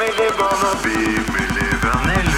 me les bonnes, me les.